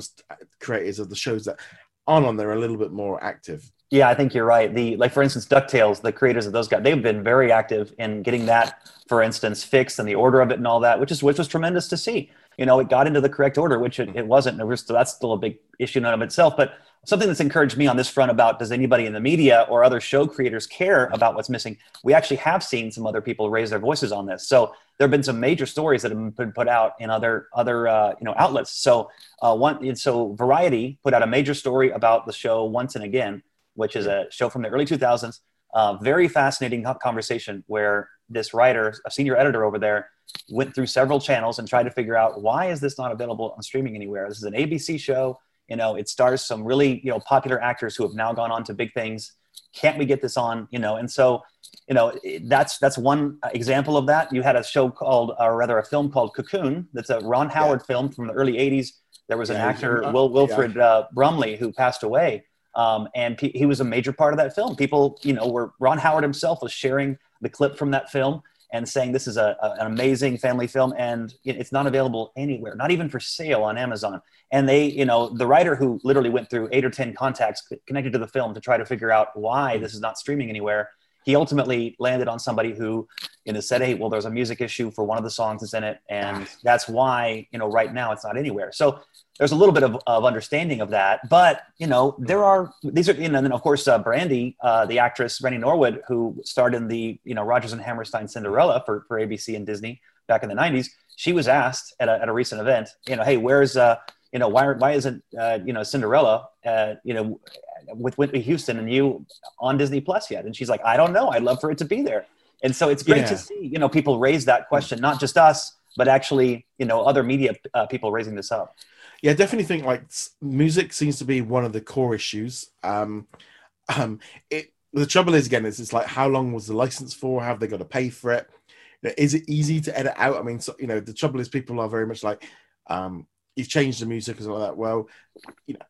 creators of the shows that aren't on there are a little bit more active yeah i think you're right the like for instance ducktales the creators of those guys they've been very active in getting that for instance fixed and the order of it and all that which is which was tremendous to see you know, it got into the correct order, which it, it wasn't. So that's still a big issue in and of itself. But something that's encouraged me on this front about does anybody in the media or other show creators care about what's missing? We actually have seen some other people raise their voices on this. So there have been some major stories that have been put out in other other uh, you know outlets. So uh, one, so Variety put out a major story about the show Once and Again, which is a show from the early 2000s. Uh, very fascinating conversation where this writer, a senior editor over there, went through several channels and tried to figure out why is this not available on streaming anywhere. This is an ABC show you know, it stars some really, you know, popular actors who have now gone on to big things. Can't we get this on? You know, and so, you know, that's that's one example of that. You had a show called, or rather, a film called Cocoon. That's a Ron Howard yeah. film from the early '80s. There was an yeah, actor, Will Wilford yeah. uh, Brimley, who passed away, um, and he was a major part of that film. People, you know, were Ron Howard himself was sharing the clip from that film and saying this is a, a, an amazing family film and it's not available anywhere not even for sale on amazon. And they you know the writer who literally went through eight or ten contacts connected to the film to try to figure out why this is not streaming anywhere he ultimately landed on somebody who you know said hey well there's a music issue for one of the songs that's in it and that's why you know right now it's not anywhere. So there's a little bit of, of understanding of that but you know there are these are you know and then of course uh, brandy uh, the actress rennie norwood who starred in the you know rodgers and hammerstein cinderella for, for abc and disney back in the 90s she was asked at a, at a recent event you know hey where's uh you know why why isn't uh, you know cinderella uh, you know with Whitney Houston and you on Disney Plus yet? And she's like, I don't know. I'd love for it to be there. And so it's great yeah. to see, you know, people raise that question, not just us, but actually, you know, other media uh, people raising this up. Yeah, definitely think like music seems to be one of the core issues. Um, um, it the trouble is again is it's like how long was the license for? Have they got to pay for it? Is it easy to edit out? I mean, so, you know, the trouble is people are very much like, um, you've changed the music and all like that. Well, you know,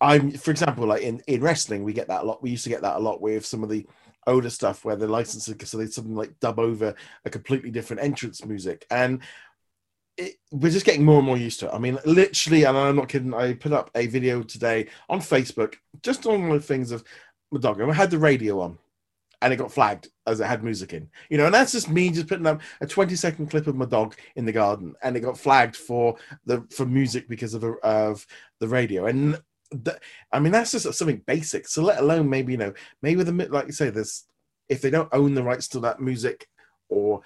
I'm, for example, like in, in wrestling, we get that a lot. We used to get that a lot with some of the older stuff where the licenses, so they something like dub over a completely different entrance music. And it, we're just getting more and more used to it. I mean, literally, and I'm not kidding, I put up a video today on Facebook, just on the things of my dog. And I had the radio on and it got flagged as it had music in. You know, and that's just me just putting up a 20 second clip of my dog in the garden and it got flagged for the for music because of, of the radio. And I mean, that's just something basic. So let alone maybe you know, maybe the like you say, there's if they don't own the rights to that music, or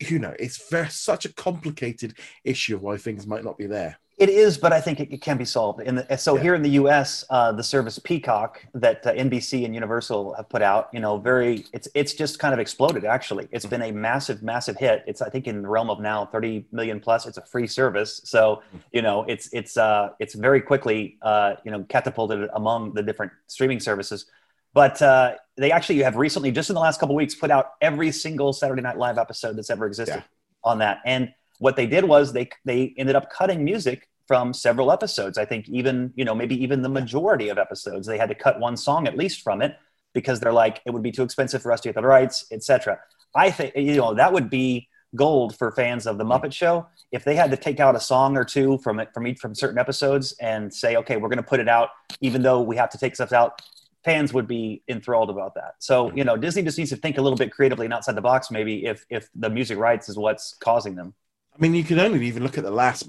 you know, it's very such a complicated issue of why things might not be there. It is, but I think it, it can be solved. In the, so yeah. here in the U.S., uh, the service Peacock that uh, NBC and Universal have put out, you know, very it's it's just kind of exploded. Actually, it's been a massive, massive hit. It's I think in the realm of now 30 million plus. It's a free service, so you know, it's it's uh, it's very quickly uh, you know catapulted among the different streaming services. But uh, they actually have recently, just in the last couple weeks, put out every single Saturday Night Live episode that's ever existed yeah. on that, and what they did was they they ended up cutting music from several episodes. I think even, you know, maybe even the majority of episodes, they had to cut one song at least from it because they're like, it would be too expensive for us to get the rights, etc. I think, you know, that would be gold for fans of the Muppet Show if they had to take out a song or two from it from each from certain episodes and say, okay, we're going to put it out, even though we have to take stuff out. Fans would be enthralled about that. So you know, Disney just needs to think a little bit creatively and outside the box, maybe if if the music rights is what's causing them. I mean, you can only even look at the last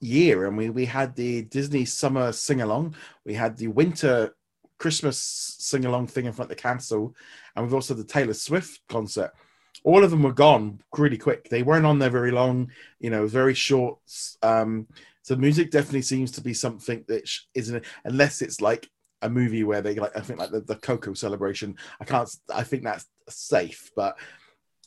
year, and we we had the Disney summer sing along, we had the winter Christmas sing along thing in front of the castle, and we've also the Taylor Swift concert. All of them were gone really quick. They weren't on there very long, you know, very short. Um, so music definitely seems to be something that isn't unless it's like a movie where they like I think like the, the Coco celebration. I can't. I think that's safe, but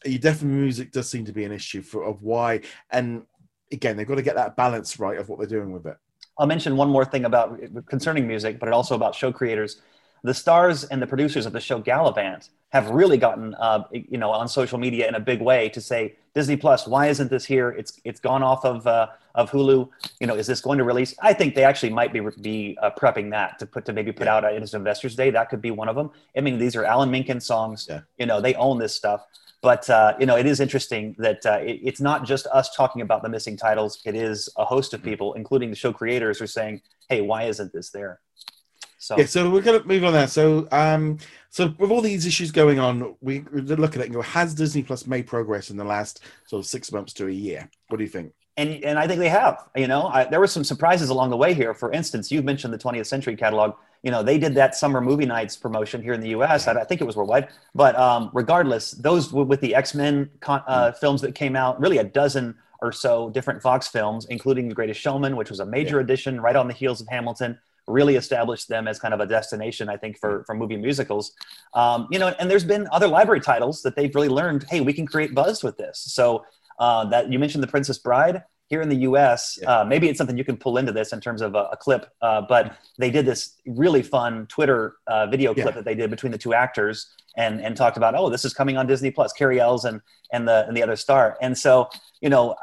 you definitely music does seem to be an issue for of why and again they've got to get that balance right of what they're doing with it. I'll mention one more thing about concerning music but also about show creators the stars and the producers of the show Galavant have really gotten, uh, you know, on social media in a big way to say Disney Plus, why isn't this here? It's it's gone off of uh, of Hulu. You know, is this going to release? I think they actually might be be uh, prepping that to put to maybe put yeah. out as Investors Day. That could be one of them. I mean, these are Alan Menken songs. Yeah. You know, they own this stuff. But uh, you know, it is interesting that uh, it, it's not just us talking about the missing titles. It is a host of people, including the show creators, who are saying, "Hey, why isn't this there?" So yeah, so we're gonna move on there. So um, so with all these issues going on, we look at it and go, has Disney Plus made progress in the last sort of six months to a year? What do you think? and and I think they have. You know, I, there were some surprises along the way here. For instance, you mentioned the 20th Century catalog. You know, they did that summer movie nights promotion here in the U.S. I, I think it was worldwide. But um, regardless, those with the X Men con- uh, mm. films that came out, really a dozen or so different Fox films, including The Greatest Showman, which was a major yeah. addition right on the heels of Hamilton really established them as kind of a destination, I think, for, for movie musicals. Um, you know, and there's been other library titles that they've really learned, hey, we can create buzz with this. So uh, that you mentioned The Princess Bride here in the U.S. Yeah. Uh, maybe it's something you can pull into this in terms of a, a clip, uh, but they did this really fun Twitter uh, video clip yeah. that they did between the two actors and and talked about, oh, this is coming on Disney Plus, Cary Elwes and and the and the other star, and so you know,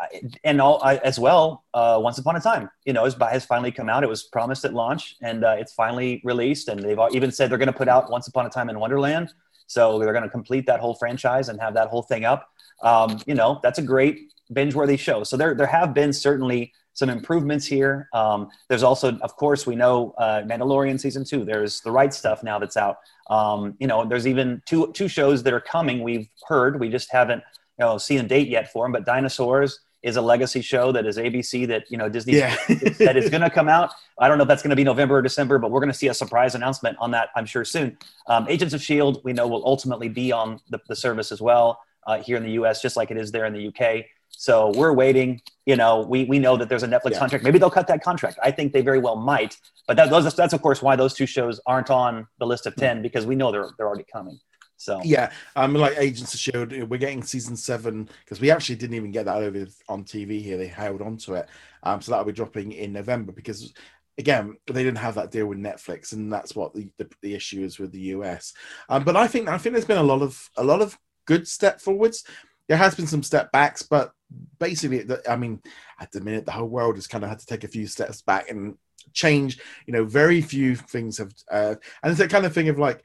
and all I, as well, uh, Once Upon a Time, you know, has, has finally come out. It was promised at launch, and uh, it's finally released, and they've even said they're going to put out Once Upon a Time in Wonderland. So they're going to complete that whole franchise and have that whole thing up. Um, you know, that's a great binge-worthy show. So there, there have been certainly some improvements here. Um, there's also, of course, we know uh, Mandalorian season two. There's the right stuff now that's out. Um, you know, there's even two two shows that are coming. We've heard, we just haven't you know seen a date yet for them. But Dinosaurs is a legacy show that is ABC that you know Disney yeah. that is going to come out. I don't know if that's going to be November or December, but we're going to see a surprise announcement on that. I'm sure soon. Um, Agents of Shield, we know will ultimately be on the, the service as well uh, here in the U.S., just like it is there in the UK. So we're waiting. You know, we, we know that there's a Netflix yeah. contract. Maybe they'll cut that contract. I think they very well might. But that, those, that's of course why those two shows aren't on the list of ten because we know they're they're already coming. So yeah, um, like Agents of Shield, we're getting season seven because we actually didn't even get that over on TV here. They held on to it, um, so that'll be dropping in November because again they didn't have that deal with Netflix, and that's what the, the, the issue is with the US. Um, but I think I think there's been a lot of a lot of good step forwards. There has been some step backs, but basically, I mean, at the minute, the whole world has kind of had to take a few steps back and change. You know, very few things have, uh, and it's that kind of thing of like,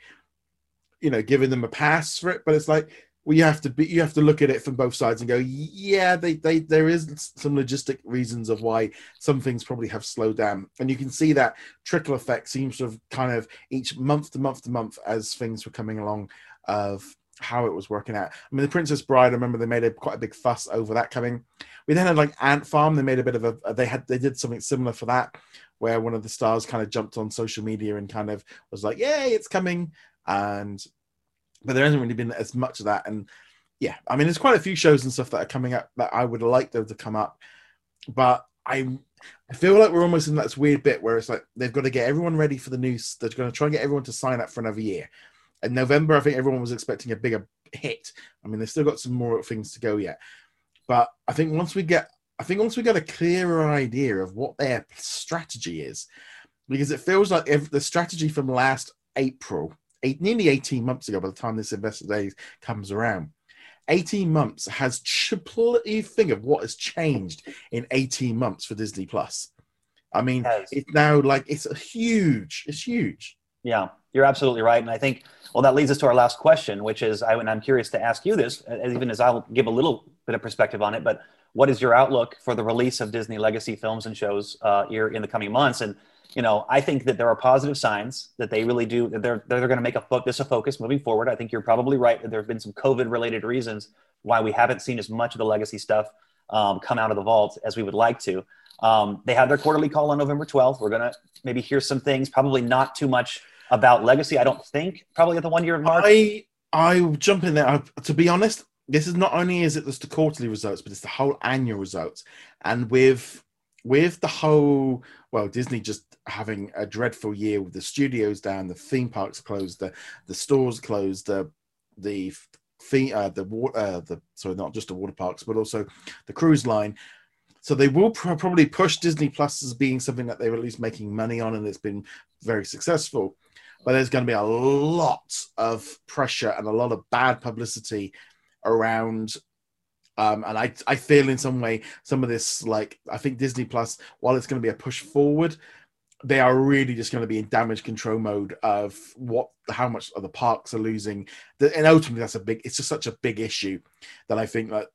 you know, giving them a pass for it, but it's like well, you have to be, you have to look at it from both sides and go, yeah, they, they, there is some logistic reasons of why some things probably have slowed down, and you can see that trickle effect seems to have kind of each month to month to month as things were coming along of how it was working out. I mean, the Princess Bride. I remember they made a quite a big fuss over that coming. We then had like Ant Farm. They made a bit of a. Uh, they had they did something similar for that, where one of the stars kind of jumped on social media and kind of was like, "Yay, it's coming!" And but there hasn't really been as much of that. And yeah, I mean, there's quite a few shows and stuff that are coming up that I would like them to come up, but I I feel like we're almost in that weird bit where it's like they've got to get everyone ready for the news. They're going to try and get everyone to sign up for another year. In November, I think everyone was expecting a bigger hit. I mean, they've still got some more things to go yet. But I think once we get, I think once we get a clearer idea of what their strategy is, because it feels like if the strategy from last April, eight, nearly 18 months ago, by the time this investor day comes around, 18 months has completely think of what has changed in 18 months for Disney Plus. I mean, it's now like it's a huge, it's huge. Yeah, you're absolutely right. And I think, well, that leads us to our last question, which is, I, and I'm curious to ask you this, even as I'll give a little bit of perspective on it, but what is your outlook for the release of Disney legacy films and shows uh, here in the coming months? And, you know, I think that there are positive signs that they really do, that they're, they're going to make a fo- this a focus moving forward. I think you're probably right that there have been some COVID related reasons why we haven't seen as much of the legacy stuff um, come out of the vault as we would like to. Um, they have their quarterly call on November 12th. We're going to maybe hear some things, probably not too much about legacy. I don't think probably at the one year mark. I I jump in there. I, to be honest, this is not only is it just the quarterly results, but it's the whole annual results. And with with the whole well, Disney just having a dreadful year with the studios down, the theme parks closed, the the stores closed, the the uh, the water, uh, the sorry, not just the water parks, but also the cruise line. So they will pr- probably push Disney Plus as being something that they're at least making money on, and it's been very successful but there's going to be a lot of pressure and a lot of bad publicity around um, and I, I feel in some way some of this like i think disney plus while it's going to be a push forward they are really just going to be in damage control mode of what how much of the parks are losing. And ultimately that's a big it's just such a big issue that i think that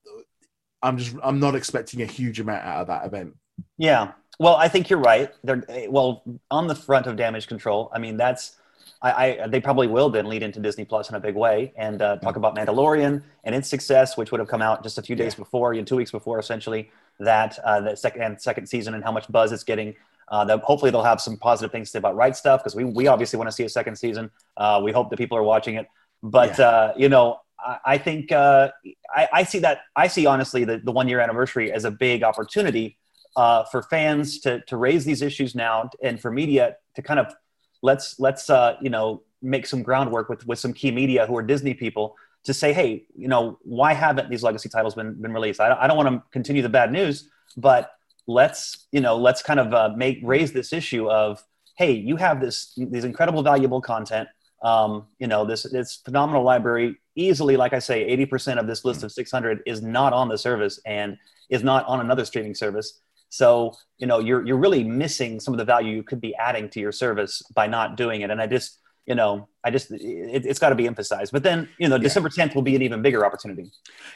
i'm just i'm not expecting a huge amount out of that event. Yeah. Well i think you're right. They're well on the front of damage control i mean that's I, I, they probably will then lead into Disney Plus in a big way and uh, talk about Mandalorian and its success, which would have come out just a few days yeah. before, you know, two weeks before, essentially that uh, the second and second season and how much buzz it's getting. Uh, that hopefully they'll have some positive things to say about right stuff because we we obviously want to see a second season. Uh, we hope that people are watching it, but yeah. uh, you know. I, I think uh, I, I, see that. I see honestly the, the one year anniversary as a big opportunity uh, for fans to to raise these issues now, and for media to kind of let's let's uh, you know make some groundwork with with some key media who are Disney people to say, hey, you know, why haven't these legacy titles been been released? I, I don't want to continue the bad news, but let's you know let's kind of uh, make raise this issue of hey, you have this these incredible valuable content. Um, you know this this phenomenal library. Easily, like I say, eighty percent of this list of six hundred is not on the service and is not on another streaming service. So, you know, you're, you're really missing some of the value you could be adding to your service by not doing it. And I just, you know, I just, it, has got to be emphasized. But then, you know, yeah. December 10th will be an even bigger opportunity.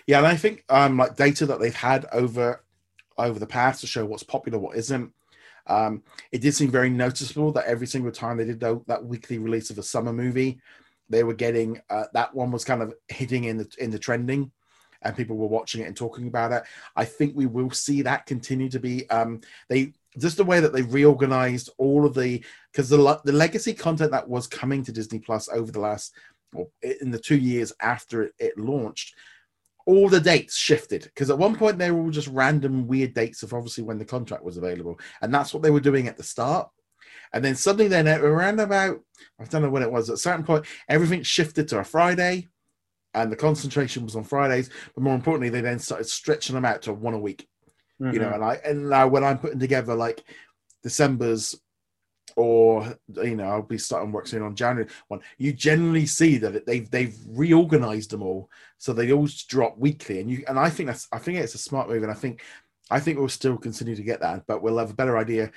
Yeah. And I think um, like data that they've had over, over the past to show what's popular, what isn't, um, it did seem very noticeable that every single time they did that, that weekly release of a summer movie, they were getting uh, that one was kind of hitting in the in the trending and people were watching it and talking about it. I think we will see that continue to be um, they just the way that they reorganized all of the because the the legacy content that was coming to Disney Plus over the last or in the two years after it, it launched. All the dates shifted because at one point they were all just random weird dates of obviously when the contract was available, and that's what they were doing at the start. And then suddenly, then around about I don't know when it was at a certain point, everything shifted to a Friday, and the concentration was on Fridays. But more importantly, they then started stretching them out to one a week. Mm-hmm. You know, mm-hmm. and I and now when I'm putting together like December's or you know I'll be starting working on January one. You generally see that they've they've reorganized them all so they all drop weekly, and you and I think that's I think it's a smart move, and I think I think we'll still continue to get that, but we'll have a better idea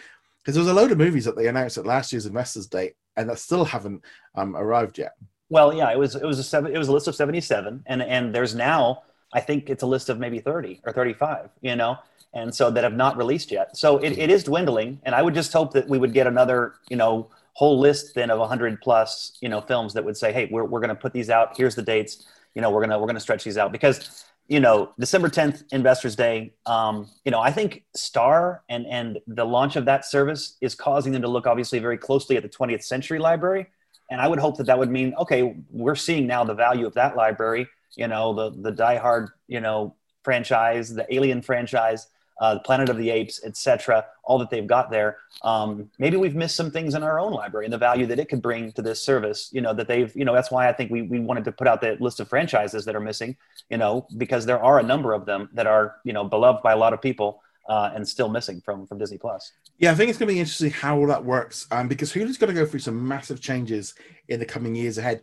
because there's a load of movies that they announced at last year's Investors Day and that still haven't um, arrived yet. Well, yeah, it was it was a seven it was a list of 77 and and there's now I think it's a list of maybe 30 or 35, you know, and so that have not released yet. So it, it is dwindling and I would just hope that we would get another, you know, whole list then of 100 plus, you know, films that would say, "Hey, we're we're going to put these out. Here's the dates. You know, we're to we're to stretch these out because you know, December 10th, Investors Day, um, you know, I think Star and, and the launch of that service is causing them to look obviously very closely at the 20th Century Library and I would hope that that would mean, okay, we're seeing now the value of that library, you know, the, the Die Hard, you know, franchise, the Alien franchise, uh, the Planet of the Apes, etc. All that they've got there. Um, maybe we've missed some things in our own library and the value that it could bring to this service. You know that they've. You know that's why I think we we wanted to put out the list of franchises that are missing. You know because there are a number of them that are you know beloved by a lot of people uh, and still missing from from Disney Plus. Yeah, I think it's going to be interesting how all that works, um, because Hulu's going to go through some massive changes in the coming years ahead.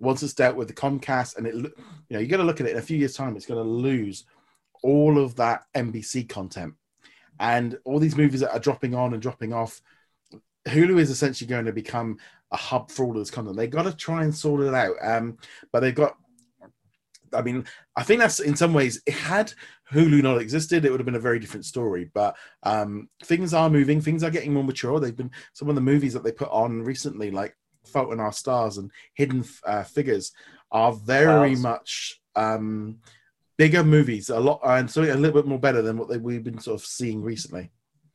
Once it's dealt with the Comcast, and it, you know, you got to look at it in a few years' time. It's going to lose all of that NBC content, and all these movies that are dropping on and dropping off. Hulu is essentially going to become a hub for all of this content. They've got to try and sort it out, um, but they've got I mean, I think that's in some ways, it had Hulu not existed, it would have been a very different story. But um, things are moving, things are getting more mature. They've been some of the movies that they put on recently, like Fault in Our Stars and Hidden uh, Figures, are very much um, bigger movies, a lot, and so a little bit more better than what they, we've been sort of seeing recently.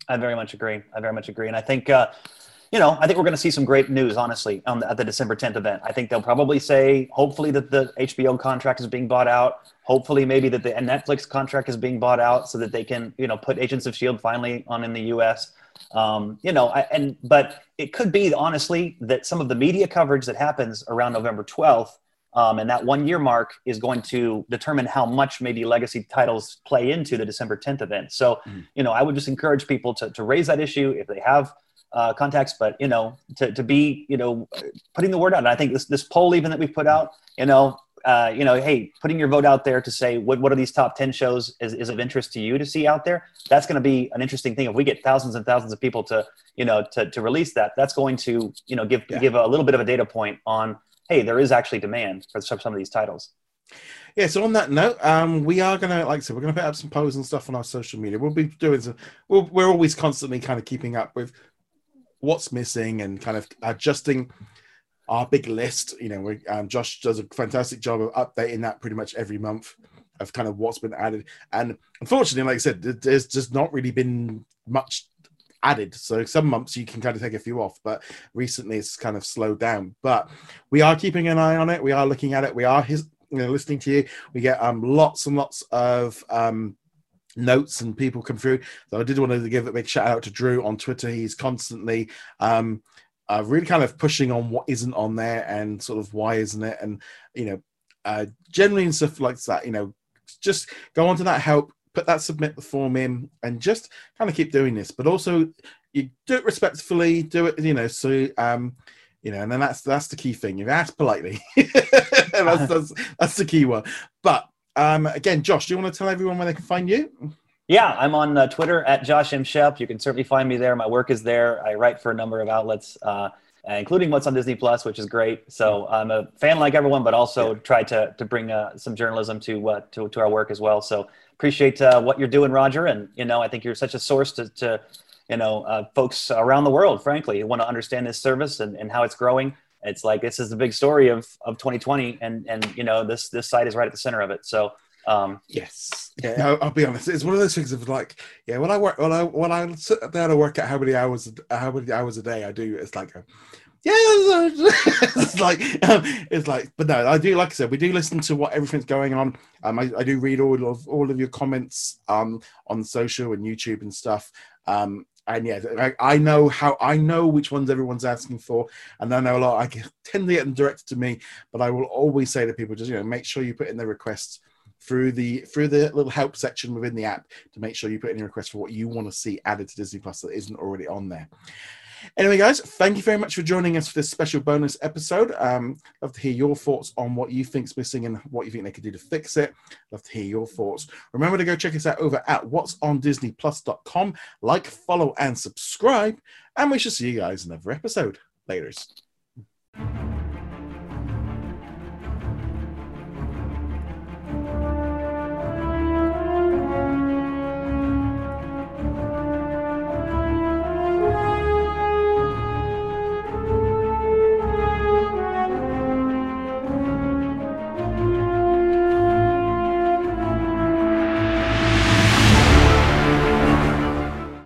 I very much agree. I very much agree, and I think. Uh, you know, I think we're going to see some great news, honestly, the, at the December 10th event. I think they'll probably say, hopefully, that the HBO contract is being bought out. Hopefully, maybe that the Netflix contract is being bought out so that they can, you know, put Agents of Shield finally on in the U.S. Um, you know, I, and but it could be honestly that some of the media coverage that happens around November 12th um, and that one year mark is going to determine how much maybe legacy titles play into the December 10th event. So, mm-hmm. you know, I would just encourage people to, to raise that issue if they have uh, context, but you know, to, to be, you know, putting the word out. And I think this, this poll even that we've put out, you know, uh, you know, hey, putting your vote out there to say what, what are these top 10 shows is, is of interest to you to see out there. That's going to be an interesting thing. If we get thousands and thousands of people to, you know, to, to release that, that's going to, you know, give, yeah. give a little bit of a data point on, hey, there is actually demand for some, of these titles. Yeah, so on that note, um, we are gonna, like I said, we're gonna put up some posts and stuff on our social media. We'll be doing some. we we are always constantly kind of keeping up with what's missing and kind of adjusting our big list. You know, we, um, Josh does a fantastic job of updating that pretty much every month of kind of what's been added. And unfortunately, like I said, there's just not really been much added. So some months you can kind of take a few off, but recently it's kind of slowed down. But we are keeping an eye on it. We are looking at it. We are his, you know, listening to you. We get um lots and lots of um notes and people come through. So I did want to give a big shout out to Drew on Twitter. He's constantly um uh, really kind of pushing on what isn't on there and sort of why isn't it and you know uh generally and stuff like that you know just go on to that help put that submit the form in and just kind of keep doing this but also you do it respectfully do it you know so um you know and then that's that's the key thing you ask politely that's, that's that's the key one but um again josh do you want to tell everyone where they can find you yeah, I'm on uh, Twitter at Josh M. Shep. You can certainly find me there. My work is there. I write for a number of outlets, uh, including what's on Disney Plus, which is great. So I'm a fan like everyone, but also yeah. try to to bring uh, some journalism to, uh, to to our work as well. So appreciate uh, what you're doing, Roger. And you know, I think you're such a source to, to you know uh, folks around the world, frankly, who want to understand this service and, and how it's growing. It's like this is the big story of of 2020, and and you know this this site is right at the center of it. So um, yes, yeah. I'll, I'll, be honest. It's one of those things of like, yeah, when I work, when I when I sit there to work out how many hours, how many hours a day I do, it's like, a, yeah, it's like, um, it's like, but no, I do. Like I said, we do listen to what everything's going on. Um, I, I do read all of all of your comments um on social and YouTube and stuff. Um, and yeah, I, I, know how I know which ones everyone's asking for, and I know a lot. I tend to get them directed to me, but I will always say to people, just you know, make sure you put in the requests through the through the little help section within the app to make sure you put any requests for what you want to see added to Disney Plus that isn't already on there. Anyway, guys, thank you very much for joining us for this special bonus episode. Um, love to hear your thoughts on what you think's missing and what you think they could do to fix it. Love to hear your thoughts. Remember to go check us out over at what's on disneyplus.com. Like, follow, and subscribe. And we shall see you guys in another episode. Laters.